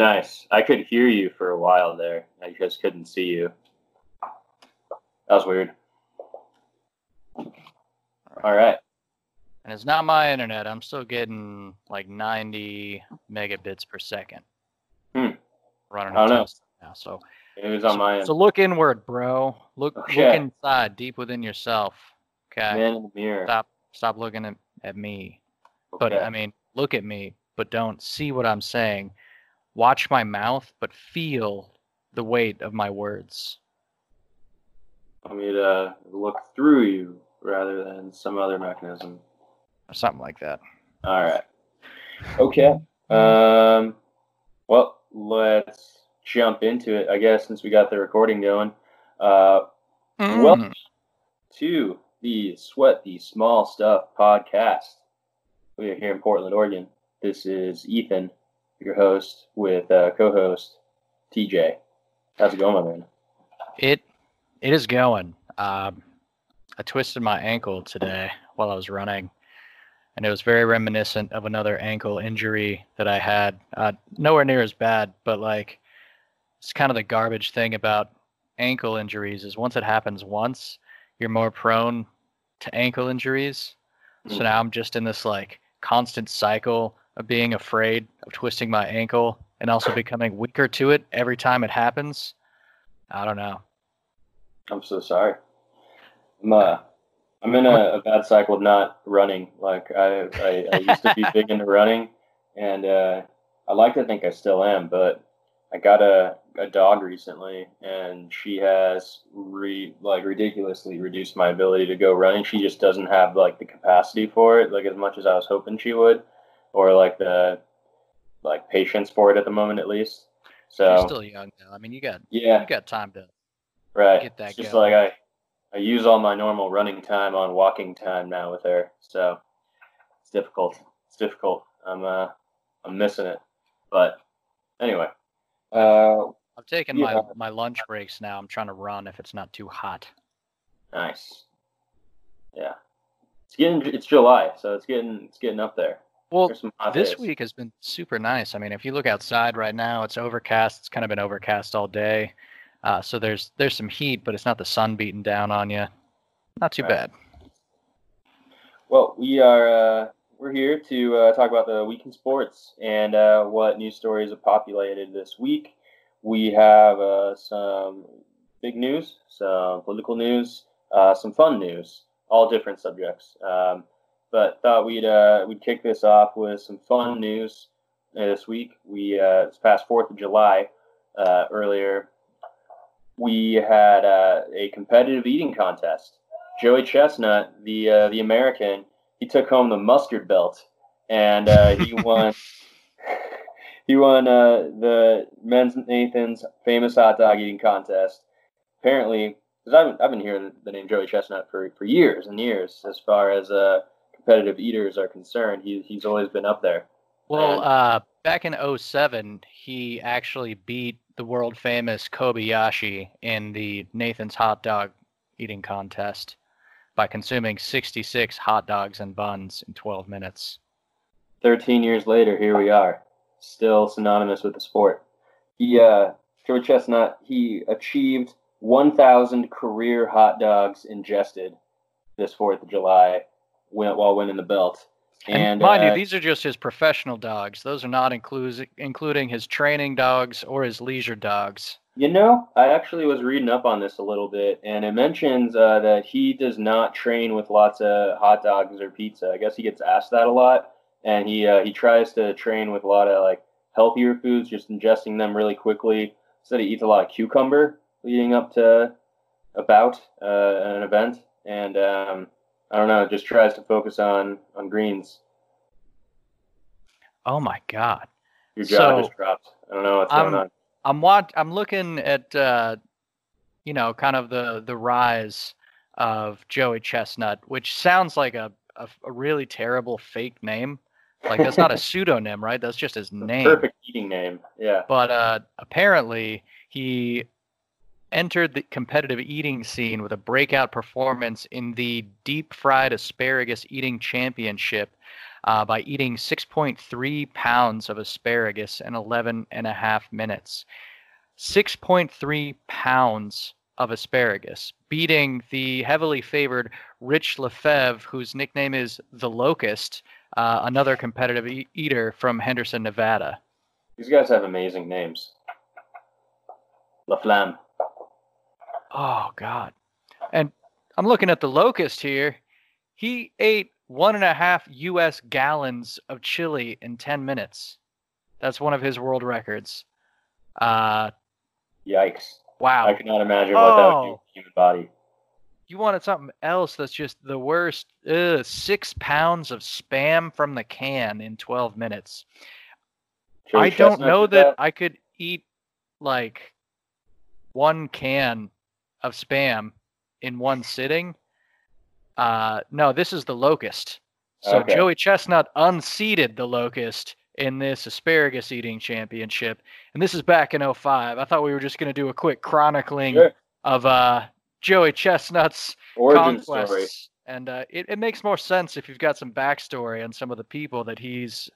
Nice. I could hear you for a while there. I just couldn't see you. That was weird. All right. And it's not my internet. I'm still getting like 90 megabits per second. Hmm. Running I don't know. now. So, It was on my end. so look inward, bro. Look, Okay. look inside, deep within yourself. Okay. Man in the mirror. Stop, stop looking at, at me. But I mean, look at me, but don't see what I'm saying. Watch my mouth, but feel the weight of my words. Want me to look through you rather than some other mechanism. Or something like that. All right. Okay. Um. Well, let's jump into it. I guess since we got the recording going. Uh, Mm. welcome to the Sweat the Small Stuff podcast. We are here in Portland, Oregon. This is Ethan, your host, with uh, co-host TJ. How's it going, my man? It it is going. Um, I twisted my ankle today while I was running, and it was very reminiscent of another ankle injury that I had. Uh, nowhere near as bad, but like it's kind of the garbage thing about ankle injuries is once it happens once, you're more prone to ankle injuries. So Mm. now I'm just in this like constant cycle of being afraid of twisting my ankle and also becoming weaker to it every time it happens. I don't know. I'm so sorry. I'm uh, I'm in a, a bad cycle of not running. Like I, I, I used to be big into running, and uh, I like to think I still am. But I got a, a dog recently, and she has re like ridiculously reduced my ability to go running. She just doesn't have like the capacity for it, like as much as I was hoping she would, or like the like patience for it at the moment, at least. You're So still young though. I mean, you got yeah, you got time to. Right. get that it's just going. like I, I use all my normal running time on walking time now with her, so it's difficult. It's difficult. I'm uh, I'm missing it. But anyway, uh, I'm taking Yeah. my my lunch breaks now. I'm trying to run if it's not too hot. nice. Yeah, it's getting it's July, so it's getting it's getting up there. Well, There's some hot this week has been super nice. I mean, if you look outside right now, it's overcast. It's kind of been overcast all day. Uh, so there's there's some heat, but it's not the sun beating down on you. Not too Right. bad. Well, we are uh, we're here to uh, talk about the week in sports and uh, what news stories have populated this week. We have uh, some big news, some political news, uh, some fun news, all different subjects. Um, but thought we'd uh, we'd kick this off with some fun news uh, this week. We uh, this past Fourth of July uh, earlier, we had uh, a competitive eating contest. Joey Chestnut, the uh, the American, he took home the mustard belt, and uh, he won. he won uh, the men's Nathan's famous hot dog eating contest. Apparently, because I've, I've been hearing the name Joey Chestnut for, for years and years, as far as uh, competitive eaters are concerned, he, he's always been up there. Well, And- uh, back in 07, he actually beat the world famous Kobayashi in the Nathan's hot dog eating contest by consuming 66 hot dogs and buns in 12 minutes. 13 years later, here we are, still synonymous with the sport. He, uh, Joey Chestnut, he achieved 1,000 career hot dogs ingested this 4th of July while winning the belt. And, And, mind uh, you, these are just his professional dogs. Those are not includes, including his training dogs or his leisure dogs. You know, I actually was reading up on this a little bit, and it mentions uh, that he does not train with lots of hot dogs or pizza. I guess he gets asked that a lot, and he uh, he tries to train with a lot of like healthier foods, just ingesting them really quickly. Said he eats a lot of cucumber leading up to about uh, an event, and um, I don't know, it just tries to focus on on greens. Oh my God. Your jaw So, just dropped. I don't know what's I'm- going on. I'm watch I'm looking at uh you know kind of the the rise of Joey Chestnut, which sounds like a a, a really terrible fake name. Like that's not a pseudonym, right? That's just his name. Perfect eating name. Yeah. But uh apparently he entered the competitive eating scene with a breakout performance in the deep fried asparagus eating championship uh, by eating 6.3 pounds of asparagus in 11 and a half minutes. 6.3 pounds of asparagus, beating the heavily favored Rich Lefevre, whose nickname is the Locust, uh, another competitive e- eater from Henderson, Nevada. These guys have amazing names. La Flamme. Oh God! And I'm looking at the Locust here. He ate one and a half U.S. gallons of chili in 10 minutes. That's one of his world records. Uh, Yikes. wow. I cannot imagine what that would do Oh. to human body. you wanted something else that's just the worst. Ugh, six pounds of spam from the can in 12 minutes. I don't know did that I could eat like one can of spam in one sitting. Uh, no, this is the locust. So Okay. Joey Chestnut unseated the locust in this asparagus eating championship, and this is back in 05. I thought we were just going to do a quick chronicling Sure. of uh, Joey Chestnut's Origin story. conquests. And uh, it, it makes more sense if you've got some backstory on some of the people that he's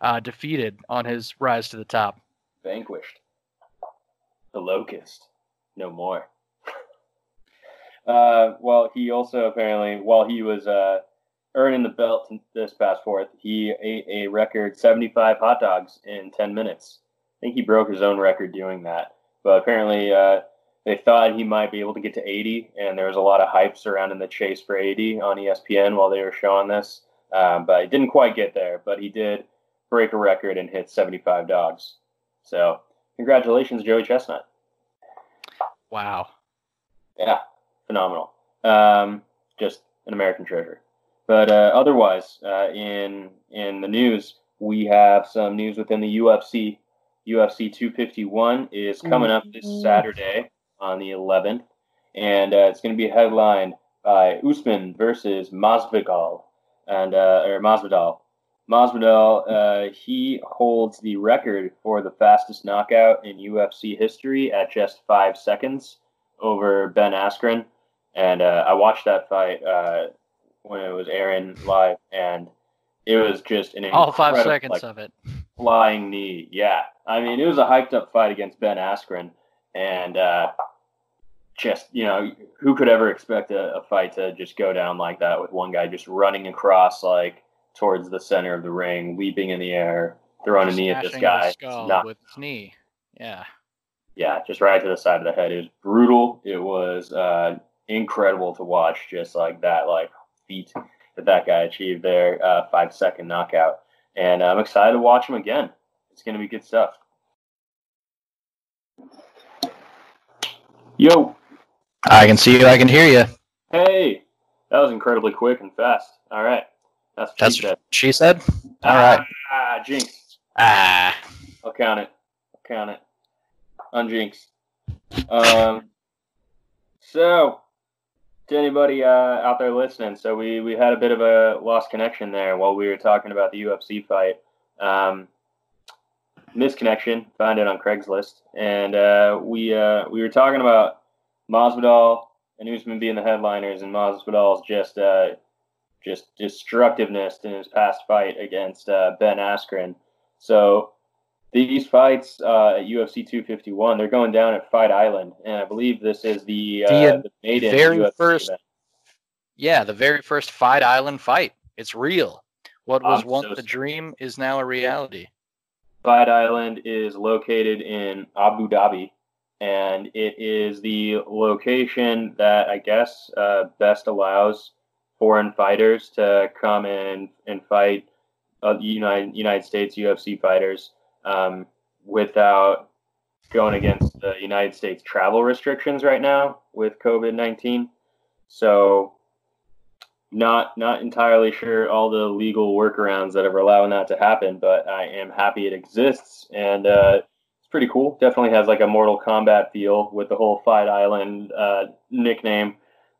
uh, defeated on his rise to the top. Vanquished. The locust. No more. Uh, well, he also apparently, while he was uh, earning the belt this past fourth, he ate a record 75 hot dogs in 10 minutes. I think he broke his own record doing that. But apparently, uh, they thought he might be able to get to 80, and there was a lot of hype surrounding the chase for 80 on ESPN while they were showing this. Um, but he didn't quite get there, but he did break a record and hit 75 dogs. So, congratulations, Joey Chestnut. Wow. Yeah, phenomenal. Um, just an American treasure. But uh, otherwise, uh, in in the news, we have some news within the UFC. UFC 251 is coming up this Saturday on the 11th, and uh, it's going to be headlined by Usman versus Masvidal, and uh, or Masvidal. Masvidal, uh, he holds the record for the fastest knockout in UFC history at just five seconds over Ben Askren, and uh, I watched that fight uh, when it was airing live, and it was just an All five seconds like, of it. flying knee. Yeah, I mean it was a hyped up fight against Ben Askren, and uh, just you know who could ever expect a, a fight to just go down like that with one guy just running across like towards the center of the ring, leaping in the air, throwing a knee at this guy. Not- with his knee. Yeah. yeah, just right to the side of the head. It was brutal. It was uh, incredible to watch, just like that, like feat that that guy achieved there, uh, five second knockout. And I'm excited to watch him again. It's gonna be good stuff. Yo, I can see you. I can hear you. hey, that was incredibly quick and fast. All right, that's what That's she said. she said. All right. Ah, jinx. Ah. I'll count it. I'll count it. Unjinx. Um, so, to anybody uh, out there listening, so we, we had a bit of a lost connection there while we were talking about the UFC fight. Um, misconnection, found it on Craigslist, and uh, we uh, we were talking about Masvidal and Usman being the headliners, and Masvidal's just uh, just destructiveness in his past fight against uh, Ben Askren. So these fights uh, at UFC 251, they're going down at Fight Island, and I believe this is the, uh, The, uh, the very UFC first- event. Yeah, the very first Fight Island fight. It's real. What was I'm once so a dream is now a reality. Fight Island is located in Abu Dhabi, and it is the location that I guess uh, best allows foreign fighters to come in and fight uh, United United States UFC fighters um, without going against the United States travel restrictions right now with COVID nineteen. So not not entirely sure all the legal workarounds that are allowing that to happen, but I am happy it exists and uh, it's pretty cool. Definitely has like a Mortal Kombat feel with the whole Fight Island uh, nickname,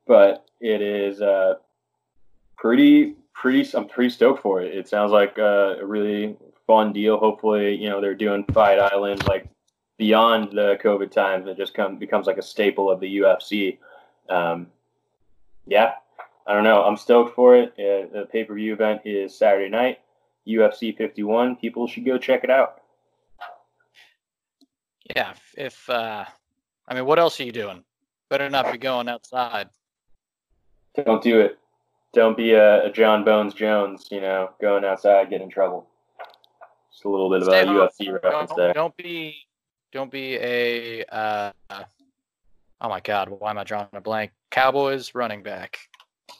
but it is uh, pretty pretty. I'm pretty stoked for it. It sounds like uh, a really fun deal. Hopefully, you know they're doing Fight Island like beyond the COVID times. It just come becomes like a staple of the UFC. Um, yeah, I don't know. I'm stoked for it. Uh, the pay per view event is Saturday night. UFC 51. People should go check it out. Yeah, if, if uh, I mean, what else are you doing? Better not be going outside. Don't do it. Don't be a, a Jon Bones Jones. You know, going outside, get in trouble. Just a little bit of a UFC reference don't, there. Don't be, don't be a. Uh, oh my God, why am I drawing a blank? Cowboys running back.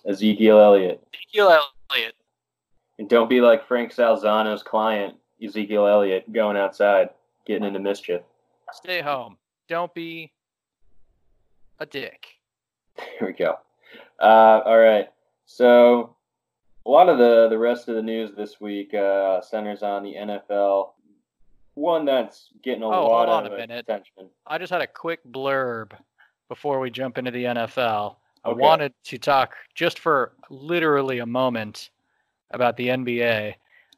Ezekiel Elliott. Ezekiel Elliott. And don't be like Frank Salzano's client, Ezekiel Elliott, going outside, getting into mischief. Stay home. Don't be a dick. There we go. Uh, all right. So a lot of the the rest of the news this week uh, centers on the NFL. One that's getting a oh, lot hold of on a minute. attention. I just had a quick blurb before we jump into the NFL. I Okay. wanted to talk just for literally a moment about the NBA.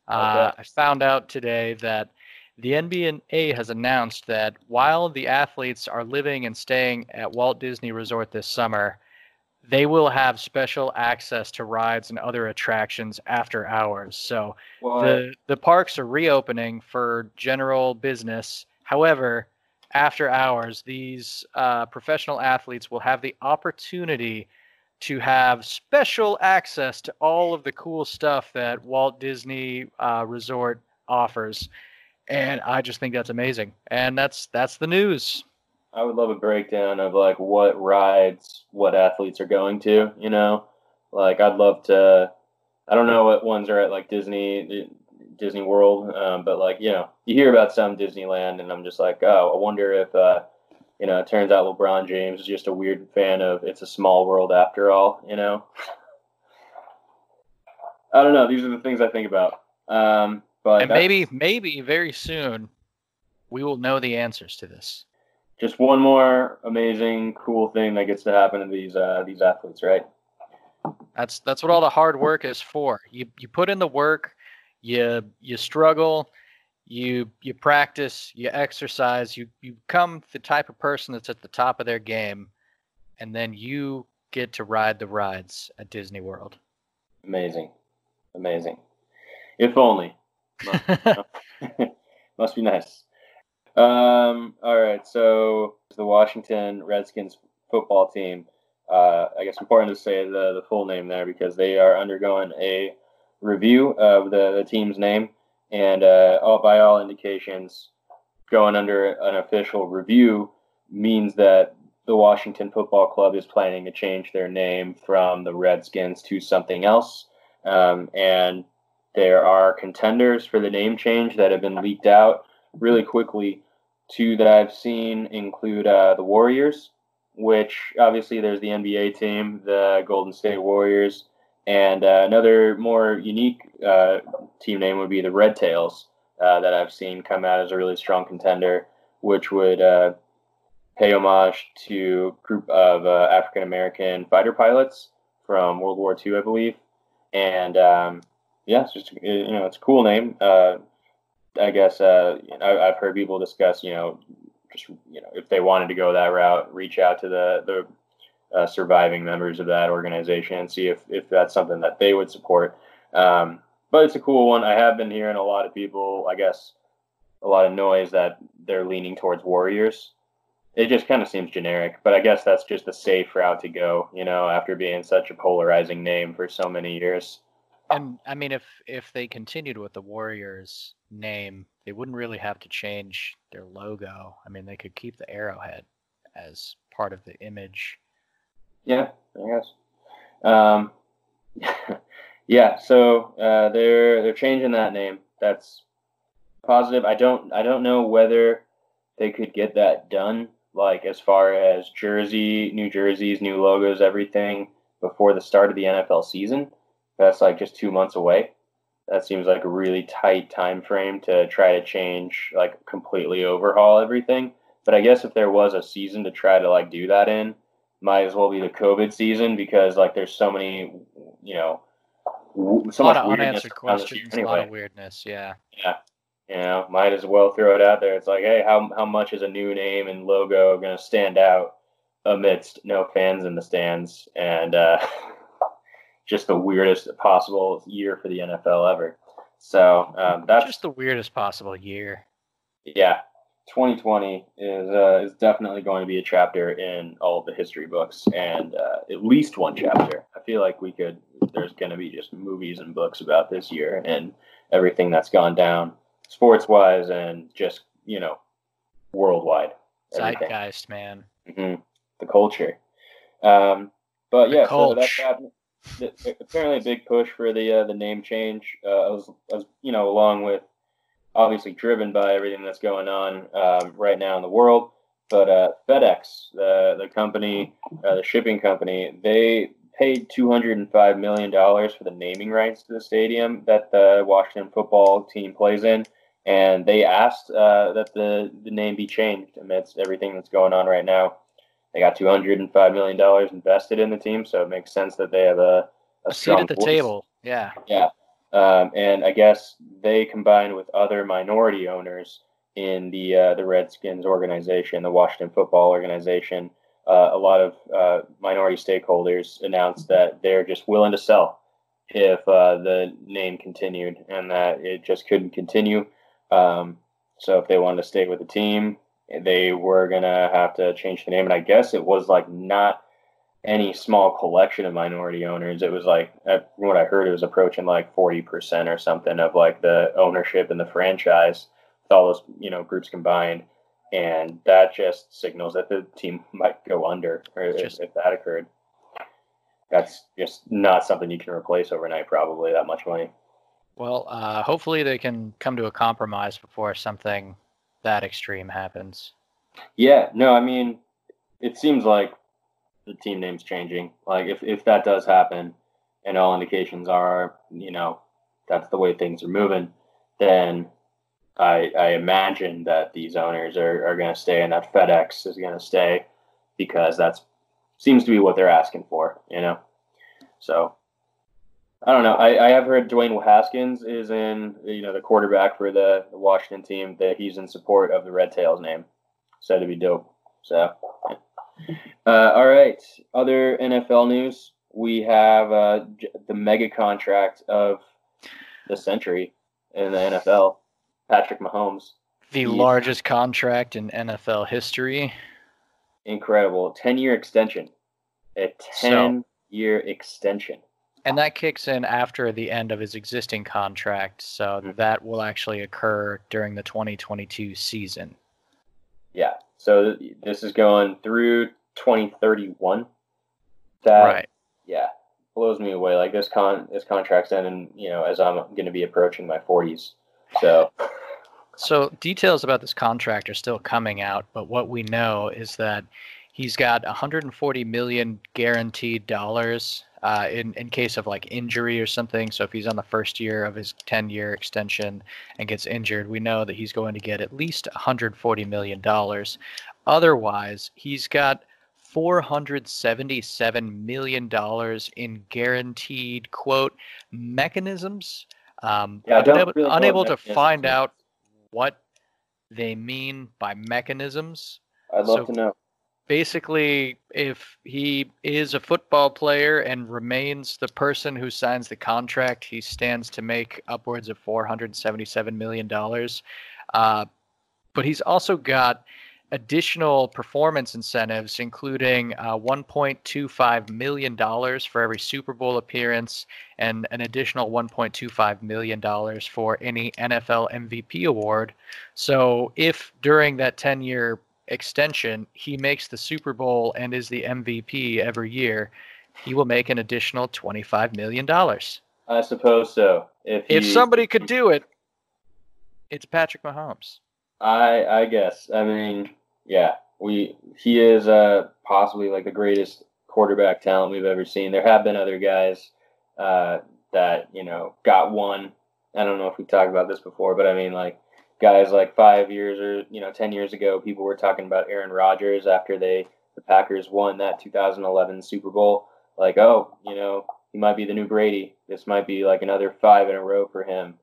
Uh, I found out today that the NBA has announced that while the athletes are living and staying at Walt Disney Resort this summer, they will have special access to rides and other attractions after hours. So Well, the the parks are reopening for general business. However, after hours, these uh, professional athletes will have the opportunity to have special access to all of the cool stuff that Walt Disney uh, Resort offers, and I just think that's amazing. And that's that's the news. I would love a breakdown of like what rides what athletes are going to. You know, like I'd love to. I don't know what ones are at like Disney, Disney World, um, but like you know, you hear about some Disneyland, and I'm just like, oh, I wonder if uh, you know, it turns out LeBron James is just a weird fan of "It's a Small World" after all. You know, I don't know. These are the things I think about. Um, but And maybe maybe very soon we will know the answers to this. Just one more amazing, cool thing that gets to happen to these uh, these athletes, right? That's that's what all the hard work is for. You you put in the work, you you struggle, you you practice, you exercise, you you become the type of person that's at the top of their game, and then you get to ride the rides at Disney World. Amazing, amazing. If only. Must be nice. Um, all right, so the Washington Redskins football team. Uh, I guess important to say the the full name there because they are undergoing a review of the, the team's name, and uh, all by all indications, going under an official review means that the Washington Football Club is planning to change their name from the Redskins to something else. Um, and there are contenders for the name change that have been leaked out really quickly. Two that I've seen include uh, the Warriors, which obviously there's the NBA team, the Golden State Warriors, and uh, another more unique uh, team name would be the Red Tails uh, that I've seen come out as a really strong contender, which would uh, pay homage to a group of uh, African American fighter pilots from World War II, I believe. And um, yeah, it's just you know it's a cool name. I guess uh, I, I've heard people discuss you know just you know if they wanted to go that route, reach out to the the uh, surviving members of that organization and see if if that's something that they would support. Um, but it's a cool one. I have been hearing a lot of people, I guess, a lot of noise that they're leaning towards Warriors. It just kind of seems generic, but I guess that's just a safe route to go, you know, after being such a polarizing name for so many years. And I mean, if if they continued with the Warriors name, they wouldn't really have to change their logo. I mean, they could keep the arrowhead as part of the image. Yeah, I guess. Um, yeah, so uh, they're they're changing that name. That's positive. I don't I don't know whether they could get that done, like as far as jersey, new jerseys, new logos, everything before the start of the NFL season. That's like just two months away. That seems like a really tight time frame to try to change, like completely overhaul everything. But I guess if there was a season to try to like do that in, might as well be the COVID season because like there's so many, you know, so a lot much of weirdness unanswered around this year questions, a lot of weirdness. Yeah. Yeah, you know, might as well throw it out there. It's like, hey, how how much is a new name and logo going to stand out amidst no fans in the stands and uh, just the weirdest possible year for the NFL ever. So um, that's just the weirdest possible year. Yeah, 2020 is uh, is definitely going to be a chapter in all the history books, and uh, at least one chapter. I feel like we could. There's going to be just movies and books about this year and everything that's gone down, sports wise, and just you know, worldwide. Everything. Zeitgeist, man. Mm-hmm. The culture. Um, but yeah, so that's happening. Apparently, a big push for the uh, the name change. Uh, was, was, you know, along with obviously driven by everything that's going on um, right now in the world. But uh, FedEx, the the company, uh, the shipping company, they paid two hundred and five million dollars for the naming rights to the stadium that the Washington football team plays in, and they asked uh, that the the name be changed amidst everything that's going on right now. They got two hundred and five million dollars invested in the team, so it makes sense that they have a a, a seat at the voice. table. Yeah, yeah. Um, and I guess they combined with other minority owners in the uh, the Redskins organization, the Washington Football Organization. Uh, a lot of uh, minority stakeholders announced that they're just willing to sell if uh, the name continued, and that it just couldn't continue. Um, so if they wanted to stay with the team, they were gonna have to change the name. And I guess it was like not any small collection of minority owners. It was like, uh, from what I heard, it was approaching like 40% or something of like the ownership in the franchise with all those, you know, groups combined. And that just signals that the team might go under or just, if, if that occurred. That's just not something you can replace overnight, probably that much money. Well, uh, hopefully they can come to a compromise before something that extreme happens. Yeah, no, I mean, it seems like the team name's changing. Like if, if that does happen and all indications are, you know, that's the way things are moving, then I, I imagine that these owners are, are going to stay and that FedEx is going to stay because that's seems to be what they're asking for, you know? So I don't know. I, I have heard Dwayne Haskins is in, you know, the quarterback for the, the Washington team that he's in support of the Red Tails name. Said to be dope. So uh, all right. Other NFL news. We have uh, the mega contract of the century in the NFL. Patrick Mahomes. The largest contract in NFL history. Incredible. 10 year extension. A 10 year extension. And that kicks in after the end of his existing contract. So mm-hmm. that will actually occur during the 2022 season. Yeah. So this is going through 2031. That right. yeah blows me away. Like this con this contract's ending, you know, as I'm going to be approaching my 40s. So. So details about this contract are still coming out, but what we know is that he's got 140 million guaranteed dollars uh, in in case of like injury or something. So if he's on the first year of his 10 year extension and gets injured, we know that he's going to get at least 140 million dollars. Otherwise, he's got 477 million dollars in guaranteed quote mechanisms. Um, yeah, unable, really unable to find out what they mean by mechanisms. I'd love so, to know basically, if he is a football player and remains the person who signs the contract, he stands to make upwards of $477 million. Uh, but he's also got additional performance incentives, including uh, $1.25 million for every Super Bowl appearance and an additional $1.25 million for any NFL MVP award. So, if during that 10 year extension, he makes the Super Bowl and is the MVP every year, he will make an additional $25 million. I suppose so. If, he, if somebody could do it, it's Patrick Mahomes. I I guess. I mean, yeah, we he is uh possibly like the greatest quarterback talent we've ever seen. There have been other guys uh, that you know got one. I don't know if we talked about this before, but I mean like guys like five years or you know ten years ago, people were talking about Aaron Rodgers after they the Packers won that 2011 Super Bowl. Like, oh, you know, he might be the new Brady. This might be like another five in a row for him.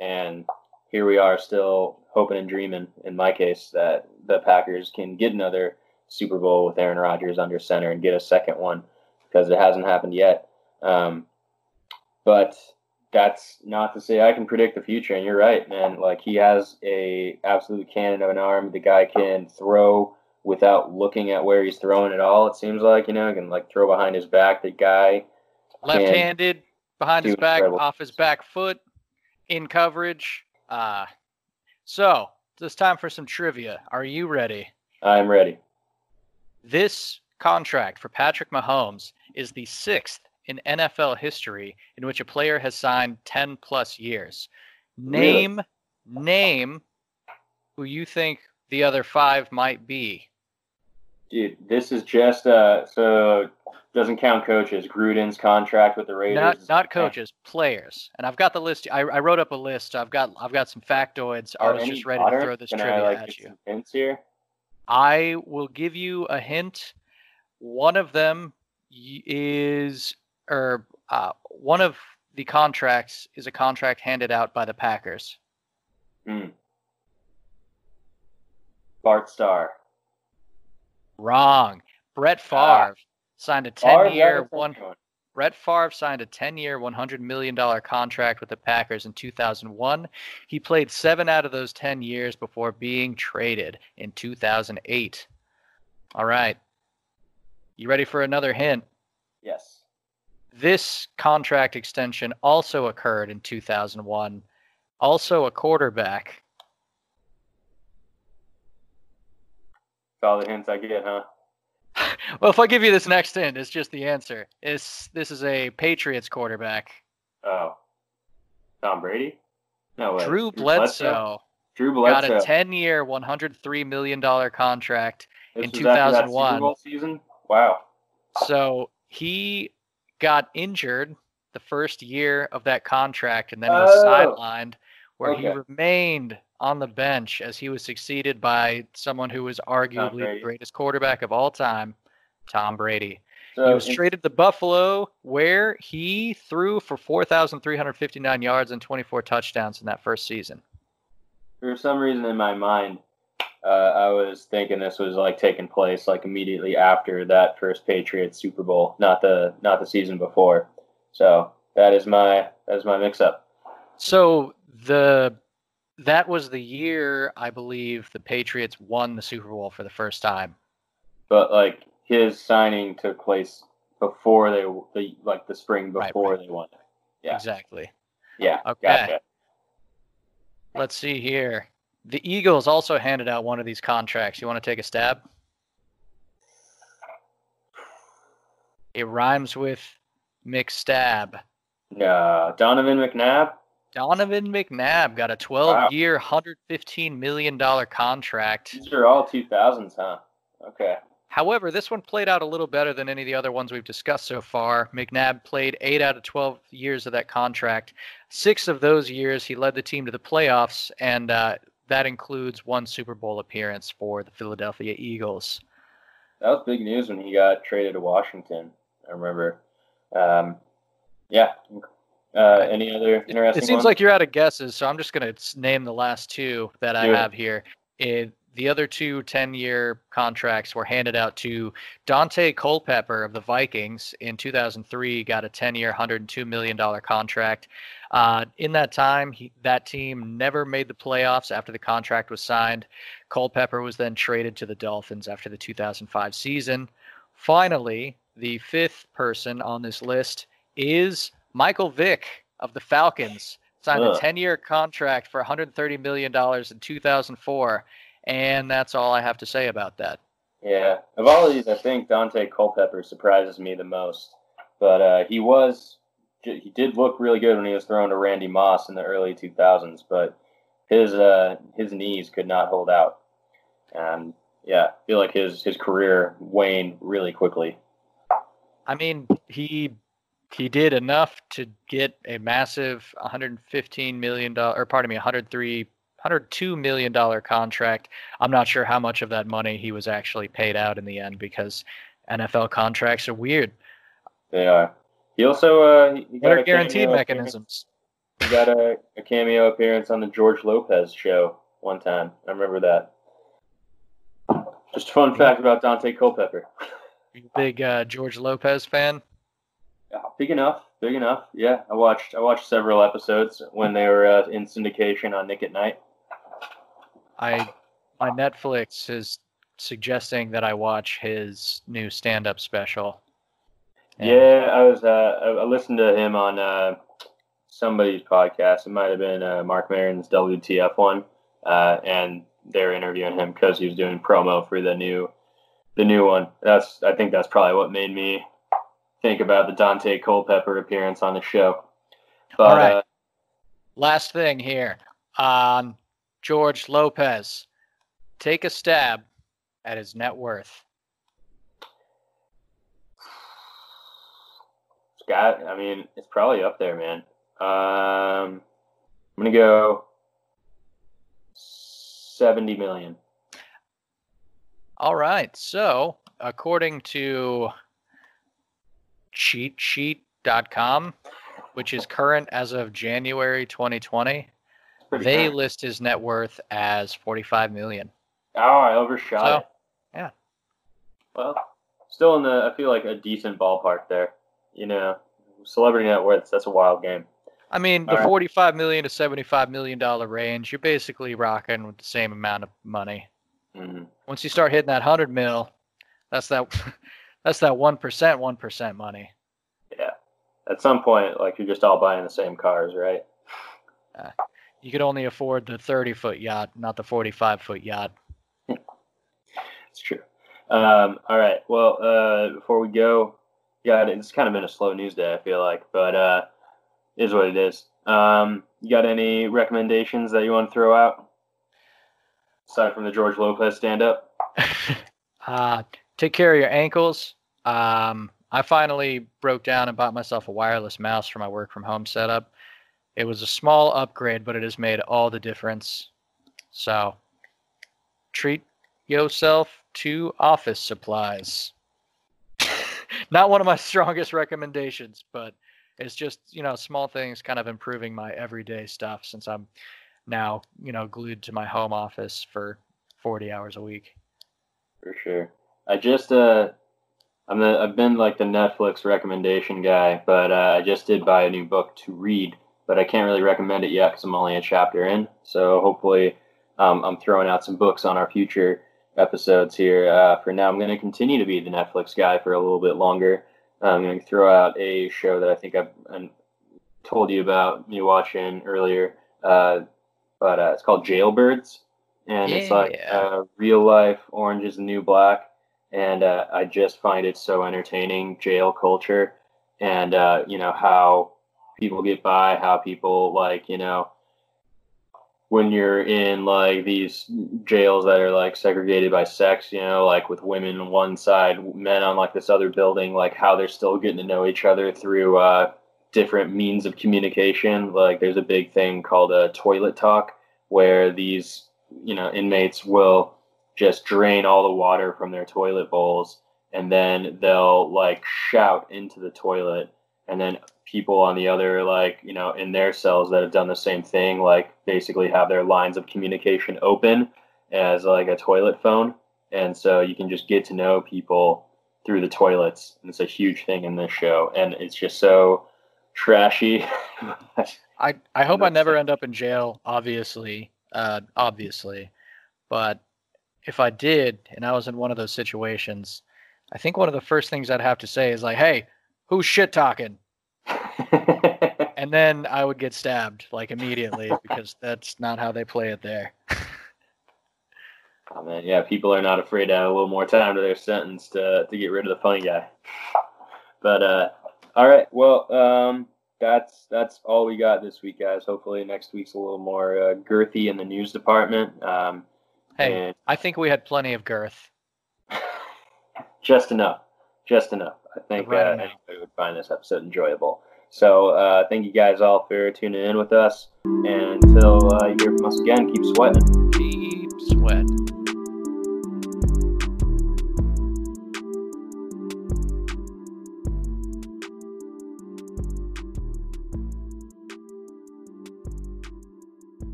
And here we are, still hoping and dreaming. In my case, that the Packers can get another Super Bowl with Aaron Rodgers under center and get a second one because it hasn't happened yet. Um, but that's not to say I can predict the future. And you're right, man. Like he has a absolute cannon of an arm. The guy can throw without looking at where he's throwing at all. It seems like you know, he can like throw behind his back. The guy left-handed behind his back, incredible. off his back foot, in coverage. Uh, so it's time for some trivia. Are you ready? I'm ready. This contract for Patrick Mahomes is the sixth in NFL history in which a player has signed 10 plus years. Name, really? name who you think the other five might be. Dude, this is just uh so doesn't count coaches. Gruden's contract with the Raiders. Not, not coaches, players. And I've got the list. I, I wrote up a list. I've got I've got some factoids. Are I was just ready to throw this Can trivia I, like, at you. hints here. I will give you a hint. One of them is or uh, one of the contracts is a contract handed out by the Packers. Hmm. Bart Starr. Wrong. Brett ah. Favre signed a 10-year one. Brett Favre signed a 10-year, $100 million contract with the Packers in 2001. He played seven out of those 10 years before being traded in 2008. All right. You ready for another hint? Yes. This contract extension also occurred in 2001. Also a quarterback. all the hints I get, huh? well, if I give you this next hint, it's just the answer. It's this is a Patriots quarterback. Oh, Tom Brady? No, way. Drew Bledsoe. Drew Bledsoe got a ten-year, one hundred three million dollar contract this in two thousand one season. Wow. So he got injured the first year of that contract, and then was oh. sidelined, where okay. he remained on the bench as he was succeeded by someone who was arguably the greatest quarterback of all time, Tom Brady. So he was traded to Buffalo, where he threw for 4,359 yards and 24 touchdowns in that first season. For some reason in my mind, uh, I was thinking this was like taking place like immediately after that first Patriots Super Bowl, not the not the season before. So that is my that is my mix up. So the that was the year I believe the Patriots won the Super Bowl for the first time. But like his signing took place before they the like the spring before right, right. they won it. Yeah. Exactly. Yeah. Okay. Gotcha. Let's see here. The Eagles also handed out one of these contracts. You want to take a stab? It rhymes with McStab. Yeah, Donovan McNabb. Donovan McNabb got a 12 year, $115 million contract. These are all 2000s, huh? Okay. However, this one played out a little better than any of the other ones we've discussed so far. McNabb played eight out of 12 years of that contract. Six of those years, he led the team to the playoffs, and uh, that includes one Super Bowl appearance for the Philadelphia Eagles. That was big news when he got traded to Washington. I remember. Um, yeah, uh, any other interesting? It seems ones? like you're out of guesses, so I'm just going to name the last two that I have here. It, the other two 10 year contracts were handed out to Daunte Culpepper of the Vikings in 2003, got a 10 year, $102 million contract. Uh, in that time, he, that team never made the playoffs after the contract was signed. Culpepper was then traded to the Dolphins after the 2005 season. Finally, the fifth person on this list is Michael Vick of the Falcons signed Ugh. a 10 year contract for $130 million in 2004. And that's all I have to say about that. Yeah. Of all of these, I think Daunte Culpepper surprises me the most. But uh, he was, he did look really good when he was thrown to Randy Moss in the early 2000s. But his uh, his knees could not hold out. And yeah, I feel like his, his career waned really quickly. I mean, he he did enough to get a massive 115 million dollar or pardon me 103 102 million dollar contract. I'm not sure how much of that money he was actually paid out in the end because nfl contracts are weird. They are. He also uh he got what guaranteed mechanisms. He got a, a cameo appearance on the george lopez show one time. I remember that. Just a fun fact about Daunte culpepper. Big uh, george lopez fan? Big enough, big enough. Yeah, I watched I watched several episodes when they were uh, in syndication on Nick at Nite. I my Netflix is suggesting that I watch his new stand-up special. And yeah, I was. Uh, I listened to him on uh, somebody's podcast. It might have been uh, Marc Maron's WTF one, uh, and they're interviewing him because he was doing promo for the new, the new one. That's. I think that's probably what made me think about the Daunte Culpepper appearance on the show. But, All right. Uh, Last thing here. Um, George Lopez, take a stab at his net worth. Scott, I mean, it's probably up there, man. Um, I'm gonna go seventy million. All right. So, according to cheatsheet.com, which is current as of January 2020, they current. list his net worth as 45 million. Oh, I overshot so, it. Yeah. Well, still in the I feel like a decent ballpark there. You know, celebrity net worth, that's a wild game. I mean, the right. 45 million to 75 million dollar range, you're basically rocking with the same amount of money. Mm-hmm. Once you start hitting that 100 mil, that's that that's that 1%, 1% money. Yeah. At some point like you're just all buying the same cars, right? Uh, you could only afford the 30 foot yacht, not the 45 foot yacht. it's true. Um, all right. Well, uh, before we go, yeah, it's kind of been a slow news day, I feel like, but uh, is what it is. Um, you got any recommendations that you want to throw out aside from the George Lopez stand up? uh, take care of your ankles. Um, I finally broke down and bought myself a wireless mouse for my work from home setup. It was a small upgrade, but it has made all the difference. So treat yourself to office supplies. Not one of my strongest recommendations, but it's just you know small things kind of improving my everyday stuff since i'm now you know glued to my home office for 40 hours a week for sure i just uh i'm the i've been like the netflix recommendation guy but uh, i just did buy a new book to read but i can't really recommend it yet because i'm only a chapter in. So hopefully um, i'm throwing out some books on our future episodes here. Uh, for now i'm going to continue to be the netflix guy for a little bit longer. I'm going to throw out a show that I think I've, I've told you about me watching earlier, uh, but uh, it's called Jailbirds, and yeah. it's like uh, real life Orange is the New Black, and uh, I just find it so entertaining, jail culture, and uh, you know how people get by, how people like you know when you're in like these jails that are like segregated by sex, you know, like with women on one side, men on like this other building, like how they're still getting to know each other through uh, different means of communication. Like there's a big thing called a toilet talk where these, you know, inmates will just drain all the water from their toilet bowls and then they'll like shout into the toilet and then people on the other like you know in their cells that have done the same thing like basically have their lines of communication open as like a toilet phone. And so you can just get to know people through the toilets. And it's a huge thing in this show. And it's just so trashy. I i hope i never end up in jail obviously uh obviously. But if i did and i was in one of those situations i think one of the first things i'd have to say is like hey who's shit talking and then I would get stabbed like immediately because that's not how they play it there. oh man, yeah, people are not afraid to add a little more time to their sentence to to get rid of the funny guy. But uh, all right, well, um, that's that's all we got this week, guys. Hopefully next week's a little more uh, girthy in the news department. Um, hey, and... I think we had plenty of girth. just enough, just enough. I think uh, anybody would find this episode enjoyable. So uh, thank you guys all for tuning in with us. And until uh, you hear from us again, keep sweating. Keep sweating.